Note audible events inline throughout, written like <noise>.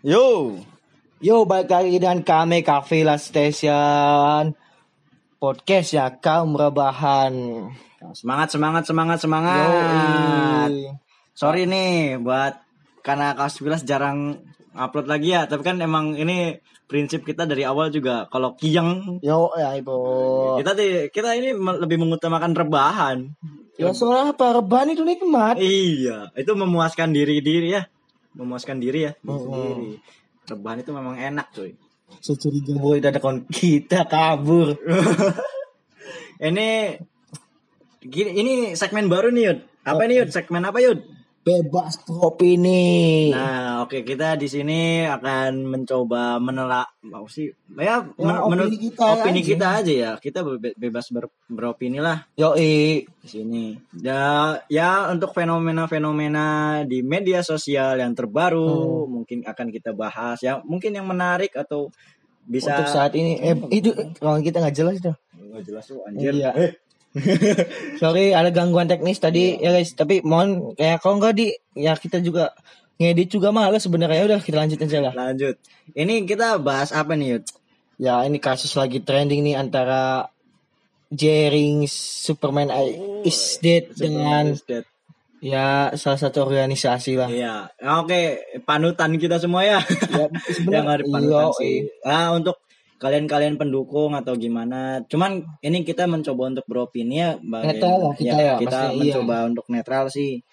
Yo, yo balik lagi dengan kami Kavila Station podcast ya kaum rebahan. Semangat, semangat, semangat, semangat. Yoi. Sorry nih buat karena Kaos Vilas jarang upload lagi ya, tapi kan emang ini prinsip kita dari awal juga kalau kiang Yo ya ibu. kita di- kita ini lebih mengutamakan rebahan. Ya soalnya apa rebahan itu nikmat. Iya, itu memuaskan diri diri ya, memuaskan diri ya, diri Mm-mm. sendiri. Rebahan itu memang enak cuy. Securiga boy dadakan <laughs> kita kabur. <laughs> Ini gini, ini segmen baru nih Yud. Apa nih Yud? Segmen apa Yud? Bebas beropini. Nah, oke kita di sini akan mencoba menelak apa sih? Ya, men- opini menurut kita opini aja. kita aja ya. Kita be- bebas ber- beropini lah Yo di sini. Ya, ya untuk fenomena-fenomena di media sosial yang terbaru Hmm. mungkin akan kita bahas. Ya, mungkin yang menarik atau bisa untuk saat ini eh itu kalau kita nggak jelas tuh. Nggak jelas tuh anjir. Iya. Eh, <laughs> Sorry ada gangguan teknis tadi ya guys. Tapi mohon kayak kalau nggak di ya kita juga ngedit juga males sebenarnya udah kita lanjut aja lah. lanjut. Ini kita bahas apa nih, Yud? Ya ini kasus lagi trending nih antara Jering Superman I- is dead dengan Dead. ya salah satu organisasi lah. Iya, oke panutan kita semua ya. Ya, <laughs> yang ada panutan iya, sih. Ah untuk kalian-kalian pendukung atau gimana. Cuman ini kita mencoba untuk beropini ya, Netral lah kita ya, kita maksudnya iya. mencoba untuk netral sih.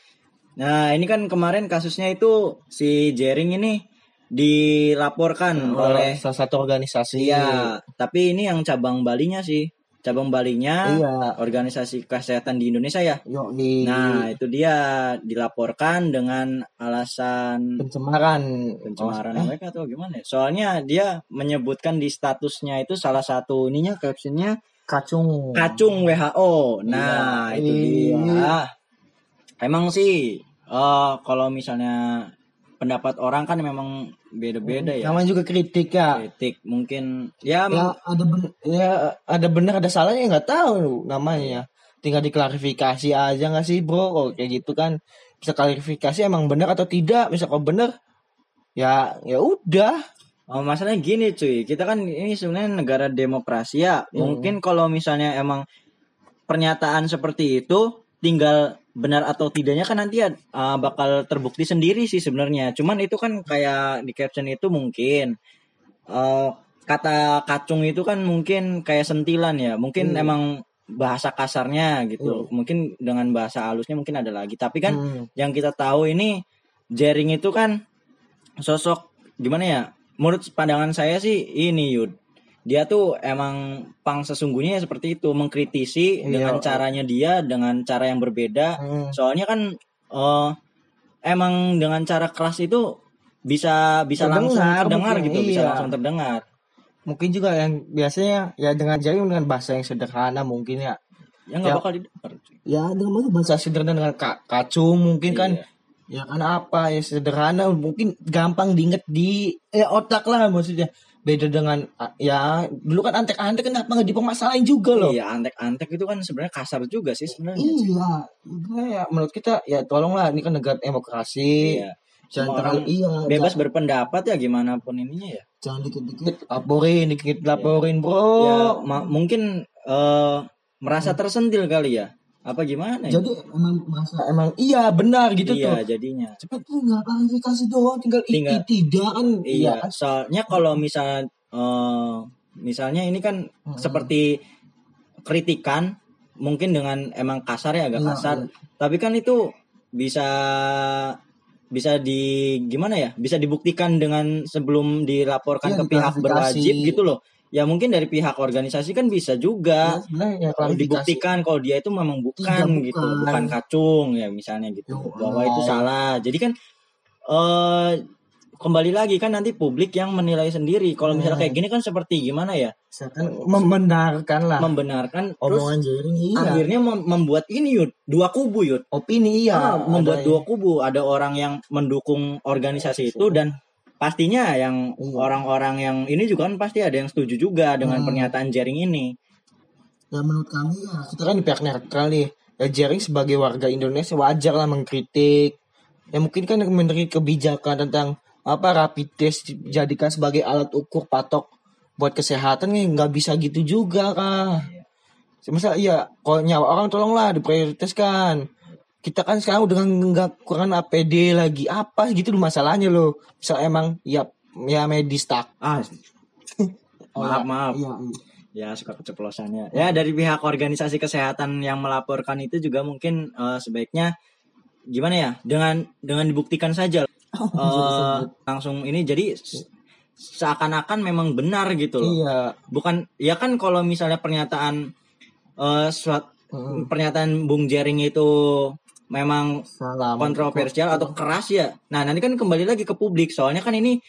Nah ini kan kemarin kasusnya itu si Jering ini dilaporkan oleh salah satu organisasi. Iya, tapi ini yang cabang Balinya sih. Cabang Balinya Iya. organisasi kesehatan di Indonesia ya. Yo di Nah, itu dia dilaporkan dengan alasan pencemaran pencemaran Oh, eh, mereka atau gimana ya? Soalnya dia menyebutkan di statusnya itu salah satu ininya captionnya kacung. kacung WHO. Nah, Iya. itu dia. Emang sih eh kalau misalnya pendapat orang kan memang beda-beda ya. Namanya juga kritik ya. Kritik mungkin ya, Ya ada ben ya ada benar ada salahnya nggak tahu namanya. Tinggal diklarifikasi aja nggak sih bro? Kalau kayak gitu kan bisa klarifikasi emang benar atau tidak. Bisa kalau benar ya ya udah. Oh, masalahnya gini cuy, kita kan ini sebenarnya negara demokrasi ya. Hmm. Mungkin kalau misalnya emang pernyataan seperti itu tinggal benar atau tidaknya kan nanti uh, bakal terbukti sendiri sih sebenarnya. Cuman itu kan kayak di caption itu mungkin uh, kata kacung itu kan mungkin kayak sentilan ya. Mungkin Hmm. emang bahasa kasarnya gitu. Mungkin dengan bahasa halusnya mungkin ada lagi. Tapi kan Hmm. yang kita tahu ini Jering itu kan sosok gimana ya? Menurut pandangan saya sih ini Yud. Dia tuh emang pang sesungguhnya ya seperti itu mengkritisi Iya. dengan caranya dia dengan cara yang berbeda. Hmm. Soalnya kan eh emang dengan cara keras itu bisa bisa langsung Terdengar, terdengar mungkin, gitu, bisa iya. langsung terdengar. Mungkin juga yang biasanya ya dengan jari dengan bahasa yang sederhana mungkin ya. Ya nggak Ya. bakal didengar. Ya dengan bahasa sederhana dengan ka- kacung mungkin kan Iya. ya kan apa ya sederhana mungkin gampang diinget di eh, otak lah maksudnya beda dengan ya dulu kan antek-antek kenapa nggak dipermasalahin juga loh? Iya, antek-antek itu kan sebenarnya kasar juga sih sebenarnya. iya ya menurut kita ya tolonglah ini kan negara demokrasi. Iya. jangan terlalu iya Bebas berpendapat ya gimana pun ininya ya. jangan dikit-dikit. Laporin dikit laporin bro. Ya ma- mungkin eh, merasa tersentil kali ya apa gimana ya? jadi emang masa emang iya benar gitu iya tuh. jadinya. Cepat tinggal klarifikasi doang tinggal, Tinggal- i- tidak kan. Iya kan soalnya kalau misalnya eh, misalnya ini kan Hmm. seperti kritikan mungkin dengan emang kasar ya agak Iya, kasar. iya. tapi kan itu bisa bisa di gimana ya? Bisa dibuktikan dengan sebelum dilaporkan Iya, ke pihak berwajib gitu loh ya mungkin dari pihak organisasi kan bisa juga Ya, ya kalau dibuktikan kalau dia itu memang bukan, Tidak, gitu bukan. bukan kacung ya misalnya gitu. Yo, bahwa itu salah. Jadi kan eh kembali lagi kan nanti publik yang menilai sendiri. Kalau misalnya Hmm. kayak gini kan seperti gimana ya? Misalkan membenarkan lah. Membenarkan omongan iya. akhirnya mem- membuat ini yud dua kubu yud. Opini iya. Ah, membuat dua kubu. Ada orang yang mendukung organisasi itu dan pastinya yang Iya. orang-orang yang ini juga kan pasti ada yang setuju juga dengan Hmm. pernyataan jaring ini. Ya menurut kami ya kita kan di pihak netral nih. Ya Jering sebagai warga Indonesia wajar lah mengkritik. Ya mungkin kan memberi kebijakan tentang apa rapid test dijadikan sebagai alat ukur patok buat kesehatan nih. Nggak bisa gitu juga kak masa iya kalau nyawa orang tolonglah diprioritaskan kita kan sekarang udah nggak kurang APD lagi. Apa gitu loh masalahnya loh. Misal emang ya ya medis tak. Ah, <laughs> maaf maaf. iya, Ya suka keceplosannya. Ya dari pihak organisasi kesehatan yang melaporkan itu juga mungkin eh, sebaiknya gimana ya dengan dengan dibuktikan saja. <laughs> Eh, langsung ini jadi se- seakan-akan memang benar gitu loh. iya. Bukan ya kan kalau misalnya pernyataan eh suat- Mm, pernyataan Bung Jering itu memang salah kontroversial atau keras ya. Nah, nanti kan kembali lagi ke publik. Soalnya kan ini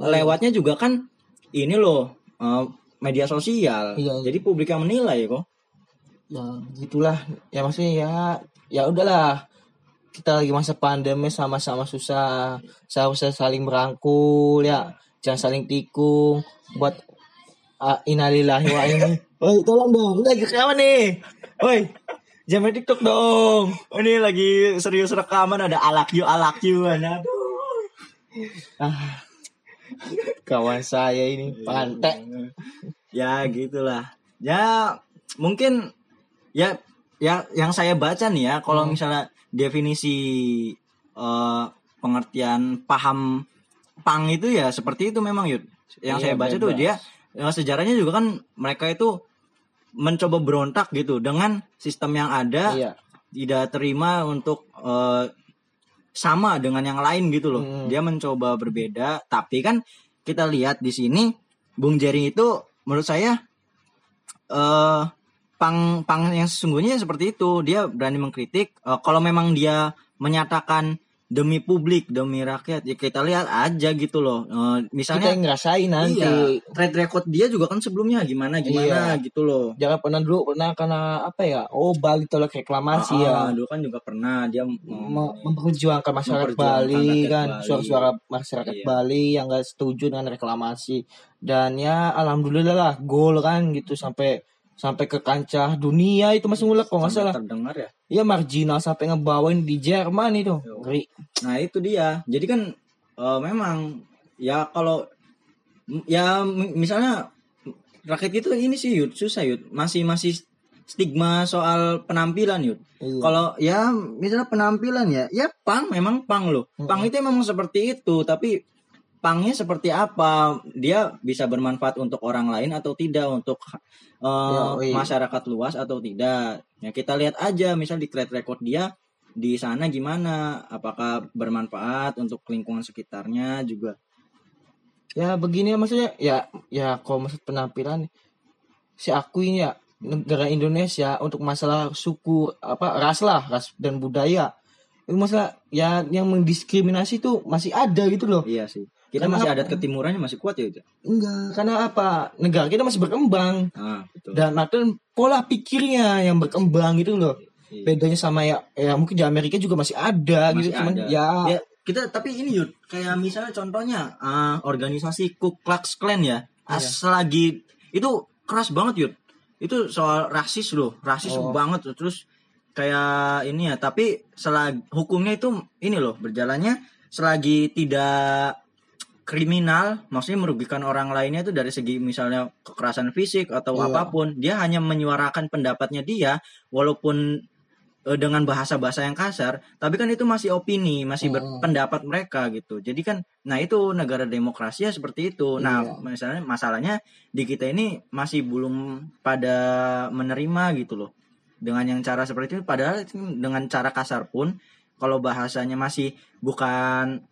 lewatnya juga kan ini loh eh, media sosial. Iya, iya. Jadi publik yang menilai kok. ya gitulah. Ya maksudnya ya ya udahlah. Kita lagi masa pandemi sama-sama susah. Seharusnya saling merangkul ya. Jangan saling tikung. Buat uh, innalillahi wa inna Woi tolong dong. Lagi rekaman nih? Woi jangan main tiktok dong ini lagi serius rekaman ada alak you alak you aduh. ah kawan saya ini pantek Ya gitulah. Ya mungkin ya ya yang saya baca nih ya kalau Hmm. misalnya definisi eh, pengertian paham pang itu ya seperti itu memang Yud. Yang Iya, saya baca tuh bebas. dia ya, sejarahnya juga kan mereka itu mencoba berontak gitu dengan sistem yang ada iya tidak terima untuk eh, sama dengan yang lain gitu loh. Hmm. Dia mencoba berbeda, tapi kan kita lihat di sini Bung Jering itu menurut saya eh pang pang yang sesungguhnya seperti itu. Dia berani mengkritik eh, kalau memang dia menyatakan demi publik, demi rakyat, ya kita lihat aja gitu loh. Eh, kita misalnya yang ngerasain nanti iya, track record dia juga kan sebelumnya gimana gimana gitu loh. jangan pernah dulu pernah karena apa ya oh Bali tolak reklamasi Ah, ya dulu kan juga pernah dia Me- memperjuangkan masyarakat Memperjuangkan Bali kan suara-suara masyarakat Iya. Bali yang gak setuju dengan reklamasi dan ya alhamdulillah lah gol kan gitu sampai sampai ke kancah dunia itu masih ngulek kok nggak salah terdengar ya. ya marginal sampai ngebawain di Jerman itu ngeri Nah itu dia. Jadi kan eh, memang ya kalau ya mi- misalnya rakyat itu ini sih Yud susah Yud masih masih stigma soal penampilan Yud. Iya. Kalau ya misalnya penampilan ya ya pang memang pang loh. Pang itu memang seperti itu tapi pangnya seperti apa? Dia bisa bermanfaat untuk orang lain atau tidak? Untuk Ya, iya. masyarakat luas atau tidak? Ya kita lihat aja. Misal di track record dia di sana gimana? Apakah bermanfaat untuk lingkungan sekitarnya juga? Ya begini ya maksudnya ya ya kalau maksud penampilan si aku ini ya negara Indonesia untuk masalah suku apa ras lah ras dan budaya. Itu masalah ya yang mendiskriminasi itu masih ada gitu loh. Iya sih kita Kenapa? masih adat ketimurannya masih kuat ya itu enggak karena apa negara kita masih berkembang ah betul dan makin pola pikirnya yang berkembang gitu loh Iya. bedanya sama ya ya mungkin di Amerika juga masih ada Masih gitu cuman ada. ya, ya kita tapi ini Yud kayak misalnya contohnya ah, organisasi Ku Klux Klan ya Ah, Iya. selagi itu keras banget Yud itu soal rasis loh rasis Oh. banget terus kayak ini ya tapi selagi hukumnya itu ini loh berjalannya selagi tidak kriminal maksudnya merugikan orang lainnya itu dari segi misalnya kekerasan fisik atau Iya. apa pun dia hanya menyuarakan pendapatnya dia walaupun eh, dengan bahasa-bahasa yang kasar tapi kan itu masih opini masih Hmm. berpendapat mereka gitu jadi kan nah itu negara demokrasi ya seperti itu nah Iya. misalnya masalahnya di kita ini masih belum pada menerima gitu loh dengan yang cara seperti itu padahal dengan cara kasar pun kalau bahasanya masih bukan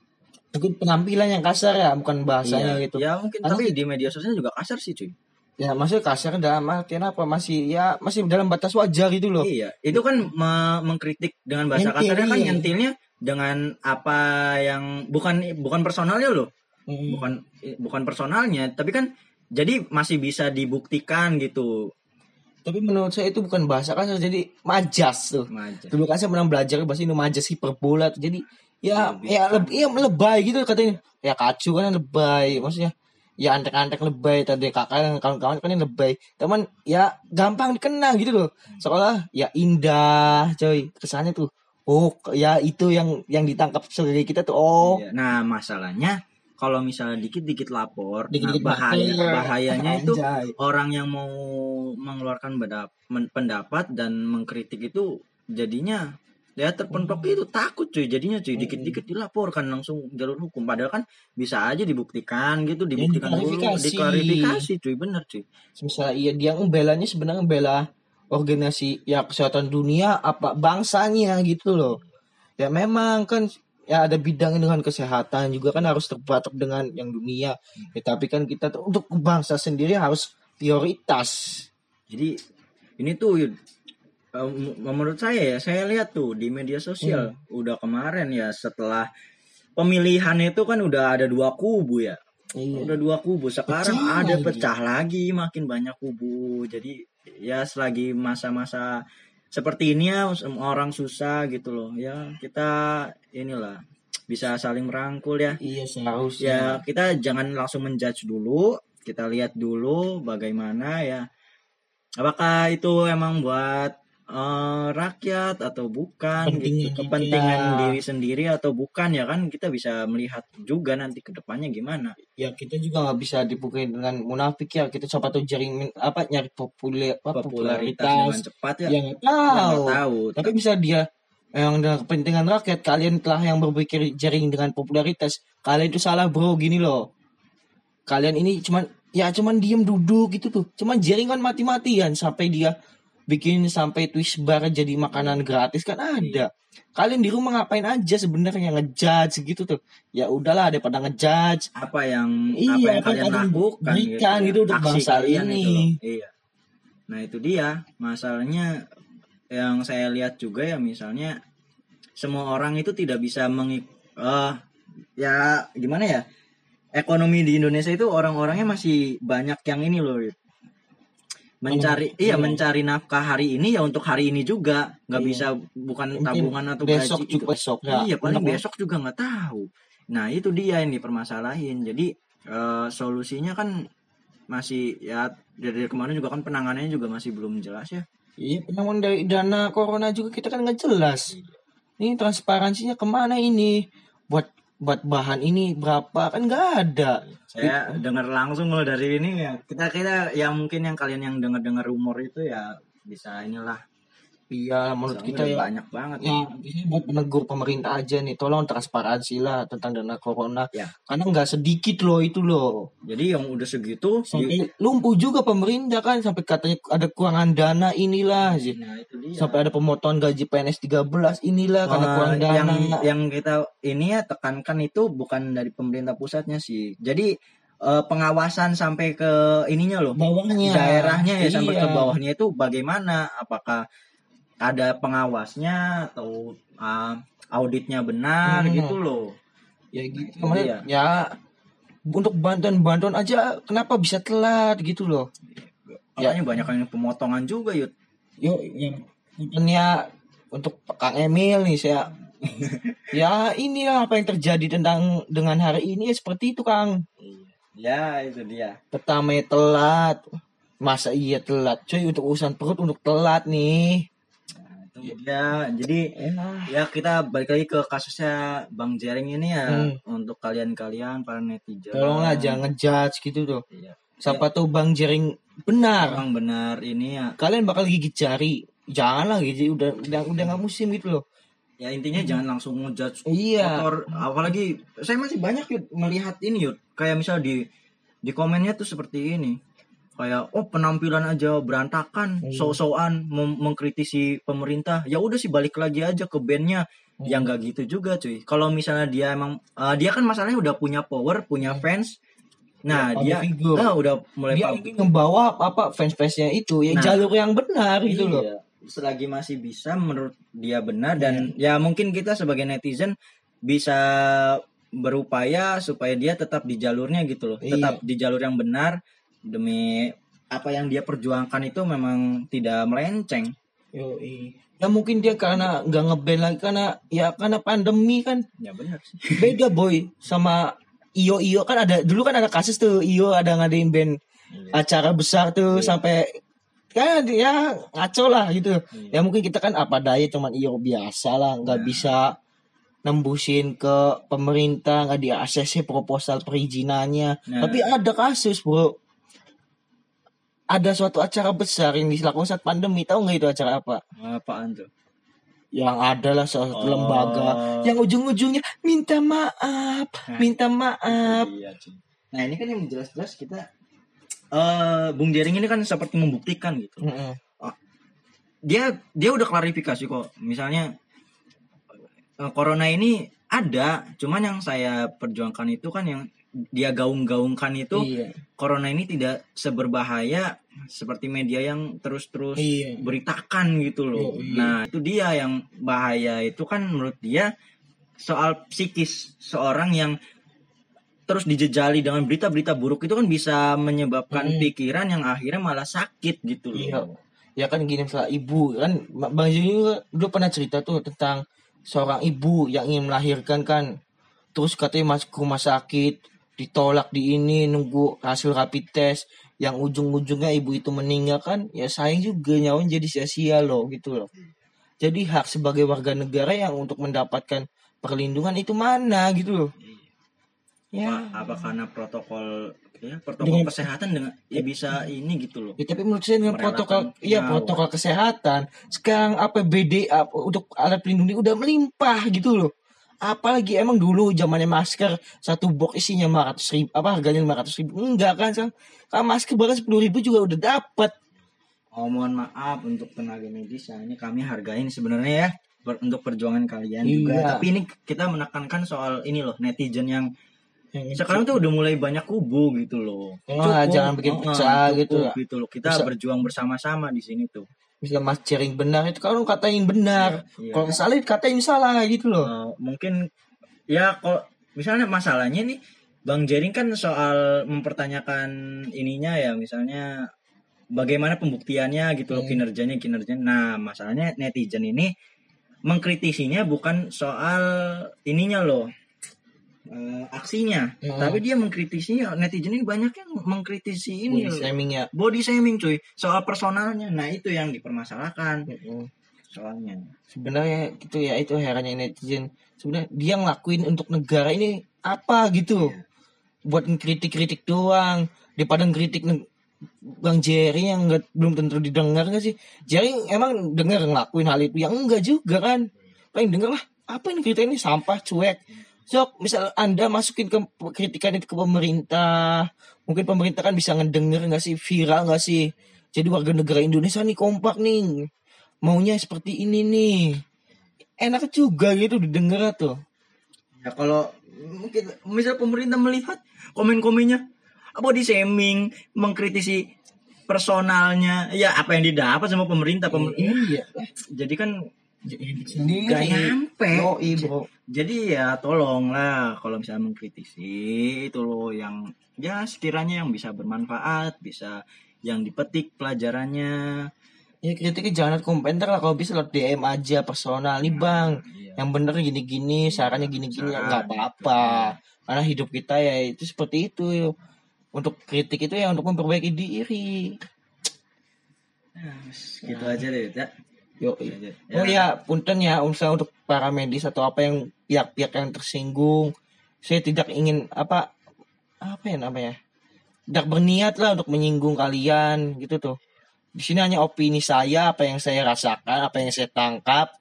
mungkin penampilan yang kasar ya bukan bahasanya iya, gitu ya mungkin Karena- tapi di media sosial juga kasar sih cuy ya maksudnya kasar dalam artian apa masih ya masih dalam batas wajar gitu loh Iya, itu kan me- mengkritik dengan bahasa Nyentil, kasarnya kan iya. nyentilnya dengan apa yang bukan bukan personalnya loh, Hmm. bukan bukan personalnya, tapi kan jadi masih bisa dibuktikan gitu. tapi menurut saya itu bukan bahasa kasar jadi majas tuh Maja. dulu kan saya pernah belajar bahasa ini majas hiperbola tuh. jadi ya Lebih. ya lebih ya lebay gitu katanya ya kacu kan lebay maksudnya ya antek-antek lebay tadi kakak dan kawan-kawan kan lebay teman ya gampang dikenal gitu loh sekolah ya indah coy kesannya tuh oh ya itu yang yang ditangkap sebagai kita tuh oh Iya. Nah, masalahnya kalau misalnya dikit-dikit lapor, Dikit-dikit nah bahaya lapor. bahayanya itu Anjay. orang yang mau mengeluarkan pendapat dan mengkritik itu jadinya ya terpentok Hmm. itu takut cuy. Jadinya cuy dikit-dikit dilaporkan langsung jalur hukum. Padahal kan bisa aja dibuktikan gitu dibuktikan dulu diklarifikasi. cuy. Bener cuy. Misalnya iya dia ngebelanya sebenarnya ngebela organisasi ya kesehatan dunia apa bangsanya gitu loh. Ya memang kan ya ada bidang dengan kesehatan juga kan harus terpatok dengan yang dunia. Ya, tapi kan kita untuk bangsa sendiri harus prioritas. Jadi ini tuh Yud, eh, m- menurut saya ya saya lihat tuh di media sosial Hmm. udah kemarin ya setelah pemilihan itu kan udah ada dua kubu ya. Iya. Udah dua kubu sekarang Pecah ada lagi. pecah lagi makin banyak kubu. Jadi ya selagi masa-masa seperti ini ya orang susah gitu loh. Ya kita inilah bisa saling merangkul ya. Iya ya seharusnya kita jangan langsung menjudge dulu kita lihat dulu bagaimana ya. Apakah itu emang buat eh, rakyat atau bukan Kepentingan gitu kepentingan rakyat. diri sendiri atau bukan ya kan kita bisa melihat juga nanti ke depannya gimana ya kita juga nggak bisa dipukuli dengan munafik ya kita coba tuh jaring apa nyari populer apa, popularitas popularitas cepat ya yang Ya, tahu tahu Tapi bisa dia yang dengan kepentingan rakyat, kalian telah yang berpikir jaring dengan popularitas. Kalian itu salah bro, gini loh. Kalian ini cuman ya cuman diem duduk gitu tuh. Cuman jaringan mati-matian sampai dia bikin sampai twist bar jadi makanan gratis kan ada. Kalian di rumah ngapain aja sebenarnya ngejudge gitu tuh. Ya udahlah daripada ngejudge. apa yang Iya, apa yang apa kalian lakukan berikan gitu untuk bangsa ini. itu iya nah itu dia masalahnya yang saya lihat juga ya misalnya semua orang itu tidak bisa mengik eh ya gimana ya ekonomi di Indonesia itu orang-orangnya masih banyak yang ini loh Mencari Iya. iya mencari nafkah hari ini ya untuk hari ini juga nggak Iya. bisa bukan Mungkin tabungan atau Besok gaji juga besok ya. iya paling Untuk- besok juga nggak tahu nah itu dia yang dipermasalahin jadi eh, solusinya kan masih ya dari kemarin juga kan penanganannya juga masih belum jelas ya Iya, penanganan dari dana corona juga kita kan nggak jelas. Iya. Ini transparansinya ke mana ini? Buat buat bahan ini berapa? Kan nggak ada. saya dengar langsung loh dari ini ya. Kita kita ya mungkin yang kalian yang dengar dengar rumor itu ya bisa inilah Iya, menurut Soalnya kita ya. banyak banget Ya, ini buat menegur pemerintah aja nih, tolong transparansi lah tentang dana corona. Ya. Karena nggak sedikit loh itu loh. jadi yang udah segitu di- Sampai lumpuh juga pemerintah kan sampai katanya ada kurangan dana inilah sih. nah itu dia Sampai ada pemotongan gaji PNS 13 inilah karena Eh, kurang dana. yang yang kita ini ya tekankan itu bukan dari pemerintah pusatnya sih. Jadi eh, pengawasan sampai ke ininya loh, bawahnya daerahnya ya sampai ke Iya. bawahnya itu bagaimana? Apakah ada pengawasnya atau eh, auditnya benar Hmm. gitu loh? ya gitu. Kemarin ya untuk bantuan-bantuan aja kenapa bisa telat gitu loh? Makanya banyak yang pemotongan juga yuk. yuk yang bukannya untuk Kang Emil nih saya. <laughs> Ya ini lah apa yang terjadi tentang dengan hari ini ya seperti itu Kang. Ya itu dia. pertama ya telat. Masa iya telat? Cuy untuk urusan perut untuk telat nih Itu dia. Jadi enak ya kita balik lagi ke kasusnya Bang Jering ini ya. Hmm. untuk kalian-kalian para netizen. tolonglah jangan ngejudge gitu tuh. Iya. siapa tuh Bang Jering? Benar. Emang benar ini ya. Kalian bakal gigit jari. Janganlah gitu udah udah udah nggak musim gitu loh. Ya intinya jangan langsung ngejudge iya. kotor apalagi saya masih banyak yud melihat ini yud. Kayak misal di di komennya tuh seperti ini kayak oh penampilan aja berantakan Hmm. so-soan mengkritisi pemerintah ya udah sih balik lagi aja ke bandnya Hmm. ya nggak gitu juga cuy kalau misalnya dia emang eh, dia kan masalahnya udah punya power punya fans nah Hmm. dia Ya, public figure. ah, udah mulai dia ingin membawa apa fans-fansnya itu ya Nah. jalur yang benar gitu loh Iya. selagi masih bisa menurut dia benar dan ya mungkin kita sebagai netizen bisa berupaya supaya dia tetap di jalurnya gitu loh Iya. tetap di jalur yang benar demi apa yang dia perjuangkan itu memang tidak melenceng Yoi. ya mungkin dia karena nggak ngeband lagi karena ya karena pandemi kan ya benar sih <laughs> beda boy sama Iyo Iyo kan ada dulu kan ada kasus tuh Iyo ada ngadain band acara besar tuh Iya. sampai kan ya ngaco lah gitu Iya. ya mungkin kita kan apa daya cuman Iyo biasa lah nggak Iya. bisa nembusin ke pemerintah nggak di ACC proposal perizinannya Nah. tapi ada kasus bro ada suatu acara besar yang dilakukan saat pandemi tahu nggak itu acara apa Apaan tuh? yang adalah suatu Oh. lembaga yang ujung-ujungnya minta maaf minta maaf Iya. Nah, ini kan yang jelas-jelas kita eh Bung Jering ini kan seperti membuktikan gitu. Mm-mm. Dia dia udah klarifikasi kok. Misalnya eh, corona ini ada, cuman yang saya perjuangkan itu kan yang dia gaung-gaungkan itu iya corona ini tidak seberbahaya seperti media yang terus-terus Iya. beritakan gitu loh. Iya. Nah, itu dia yang bahaya itu kan menurut dia soal psikis seorang yang terus dijejali dengan berita-berita buruk itu kan bisa menyebabkan Hmm. pikiran yang akhirnya malah sakit gitu loh. Iya. ya kan gini misalnya ibu kan bang Juni juga dulu pernah cerita tuh tentang seorang ibu yang ingin melahirkan kan terus katanya masuk rumah sakit ditolak di ini nunggu hasil rapid test yang ujung-ujungnya ibu itu meninggal kan ya sayang juga nyawanya jadi sia-sia loh gitu loh jadi hak sebagai warga negara yang untuk mendapatkan perlindungan itu mana gitu loh ya Apa, apa karena protokol ya protokol Dengan- kesehatan dengan ya bisa ini gitu loh. Ya, tapi menurut saya dengan protokol ya nyawa. protokol kesehatan sekarang APBD ap- untuk alat pelindung diri udah melimpah gitu loh. Apalagi emang dulu zamannya masker satu box isinya 500 ribu apa harganya 500 ribu enggak kan sekarang kalau masker bahkan 10 ribu juga udah dapat. Oh mohon maaf untuk tenaga medis ya ini kami hargain sebenarnya ya per- untuk perjuangan kalian juga. Iya. Tapi ini kita menekankan soal ini loh netizen yang sekarang tuh udah mulai banyak kubu gitu loh. Wah, jangan bikin Oh, pecah cukup gitu. gitu loh. Kita Bisa- berjuang bersama-sama di sini tuh. Bisa mas sharing benar itu kalau katain benar. Iya. Kalau salah katain salah gitu loh. Eh, mungkin ya kalau misalnya masalahnya nih Bang Jering kan soal mempertanyakan ininya ya misalnya bagaimana pembuktiannya gitu loh Hmm. kinerjanya kinerjanya. Nah, masalahnya netizen ini mengkritisinya bukan soal ininya loh eh, aksinya, Hmm. tapi dia mengkritisinya netizen ini banyak yang mengkritisi ini loh. Shaming ya. body shaming cuy soal personalnya. Nah, itu yang dipermasalahkan Mm-mm. soalnya. sebenarnya gitu ya itu herannya netizen sebenarnya dia ngelakuin untuk negara ini apa gitu Iya. buat kritik-kritik doang daripada ngkritik Bang Jerry yang nggak belum tentu didengar nggak sih Jerry emang dengar ngelakuin hal itu yang enggak juga kan paling denger lah apa ini kritik ini sampah cuek sok misal anda masukin ke kritikan itu ke pemerintah mungkin pemerintah kan bisa ngedenger nggak sih viral nggak sih? Jadi warga negara Indonesia nih kompak nih. Maunya seperti ini nih. Enak juga gitu didengar tuh. Ya kalau mungkin misal pemerintah melihat komen-komennya apa di shaming, mengkritisi personalnya, ya apa yang didapat sama pemerintah. Pemer- iya. Jadi kan sendiri. gak nyampe. oh bro Jadi ya tolonglah kalau misalnya mengkritisi itu loh yang ya sekiranya yang bisa bermanfaat, bisa yang dipetik pelajarannya. ya kritiknya jangan lewat komentar lah kalau bisa lewat DM aja personal nih bang Iya. yang bener gini-gini sarannya gini-gini ya nggak apa-apa karena hidup kita ya itu seperti itu untuk kritik itu ya untuk memperbaiki diri Nah, gitu aja deh, ya. Yo Gitu aja. oh ya punten ya misalnya untuk para medis atau apa yang pihak-pihak yang tersinggung. Saya tidak ingin apa apa ya namanya? Tidak berniat lah untuk menyinggung kalian gitu tuh. Di sini hanya opini saya apa yang saya rasakan apa yang saya tangkap.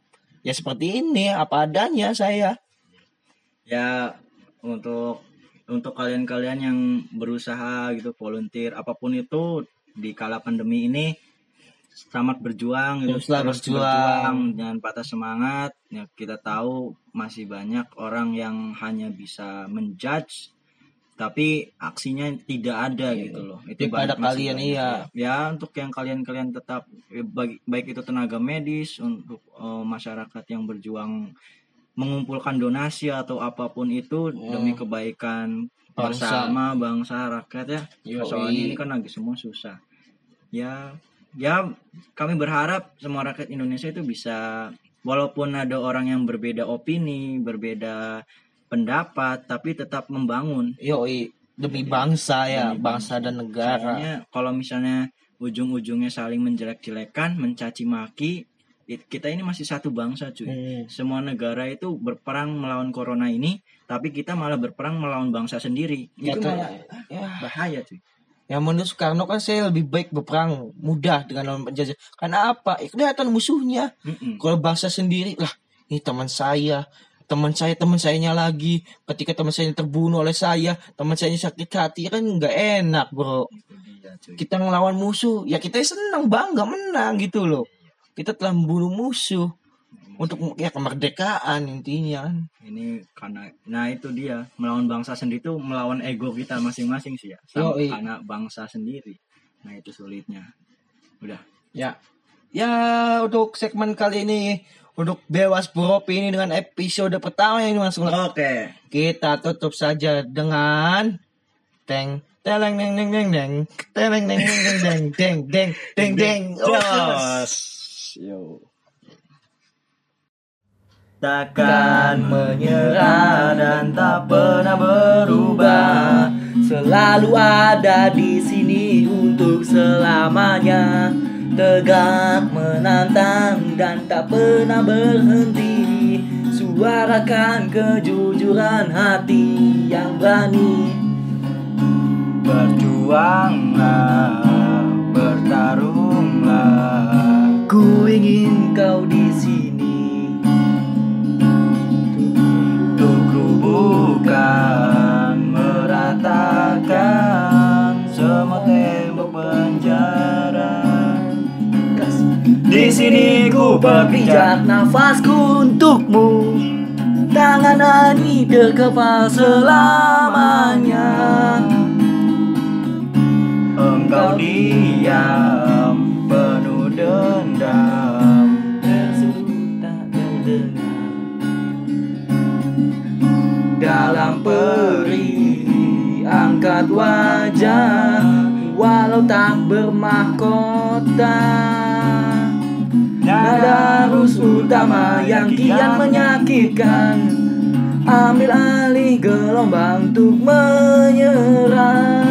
Ya seperti ini apa adanya saya. Ya untuk untuk kalian-kalian yang berusaha gitu volunteer apa pun itu di kala pandemi ini selamat berjuang gitu Teruslah berjuang. jangan patah semangat ya kita tahu masih banyak orang yang hanya bisa menjudge tapi aksinya tidak ada Iya. gitu loh itu banyak- masih kalian, banyak. iya. ya untuk yang kalian-kalian tetap bagi- baik itu tenaga medis untuk eh, masyarakat yang berjuang mengumpulkan donasi atau apa pun itu demi kebaikan. Bangsa. bersama bangsa rakyat ya Yoi. soalnya ini kan lagi semua susah ya ya kami berharap semua rakyat Indonesia itu bisa walaupun ada orang yang berbeda opini berbeda pendapat tapi tetap membangun. Yoi demi bangsa ya Demi bangsa. dan negara. Soalnya kalau misalnya ujung-ujungnya saling menjelek-jelekan mencaci maki it- kita ini masih satu bangsa cuy. Hmm. semua negara itu berperang melawan corona ini tapi kita malah berperang melawan bangsa sendiri. Ya, itu malah ya. bahaya cuy Ya menurut Soekarno kan saya lebih baik berperang mudah dengan lawan penjajah. Karena apa? Ya, kelihatan musuhnya. Mm-mm. Kalau bangsa sendiri lah, ini teman saya, teman saya, teman sayanya lagi. Ketika teman saya terbunuh oleh saya, teman saya sakit hati kan nggak enak bro. Dia. Kita ngelawan musuh, ya kita senang bangga menang gitu loh. Kita telah membunuh musuh untuk ya kemerdekaan intinya. kan. ini karena nah itu dia. Melawan bangsa sendiri itu melawan ego kita masing-masing sih ya. Sama Yoi. karena bangsa sendiri. Nah itu sulitnya. Udah. Ya, ya untuk segmen kali ini untuk Dewas Boropi ini dengan episode pertama yang langsung oke. Kita tutup saja dengan teng teleng neng neng neng neng. Teleng neng neng neng neng. Deng deng deng deng. Yo. Takkan menyerah dan tak pernah berubah. Selalu ada di sini untuk selamanya. Tegak menantang dan tak pernah berhenti. Suarakan kejujuran hati yang berani. Berjuanglah, bertarunglah. Ku ingin kau di sini bukan meratakan semua tembok penjara. Di sini ku berpijak Pijak nafasku untukmu. Tangan ini terkepal selamanya. Engkau diam Dalam Perih angkat wajah Walau tak bermahkota. Nada arus utama yang kian menyakitkan. Ambil alih gelombang untuk menyerang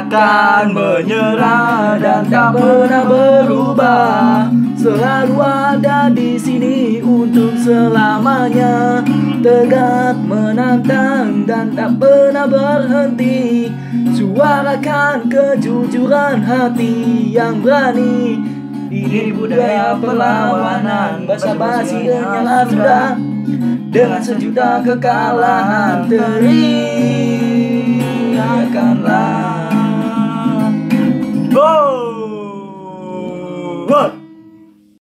Takkan menyerah dan tak pernah berubah. Selalu ada di sini untuk selamanya. Tegak menantang dan tak pernah berhenti. Suarakan kejujuran hati yang berani. Ini budaya perlawanan Basa-basi hanyalah sudah. Dengan sejuta kekalahan Teriakanlah Boom! what?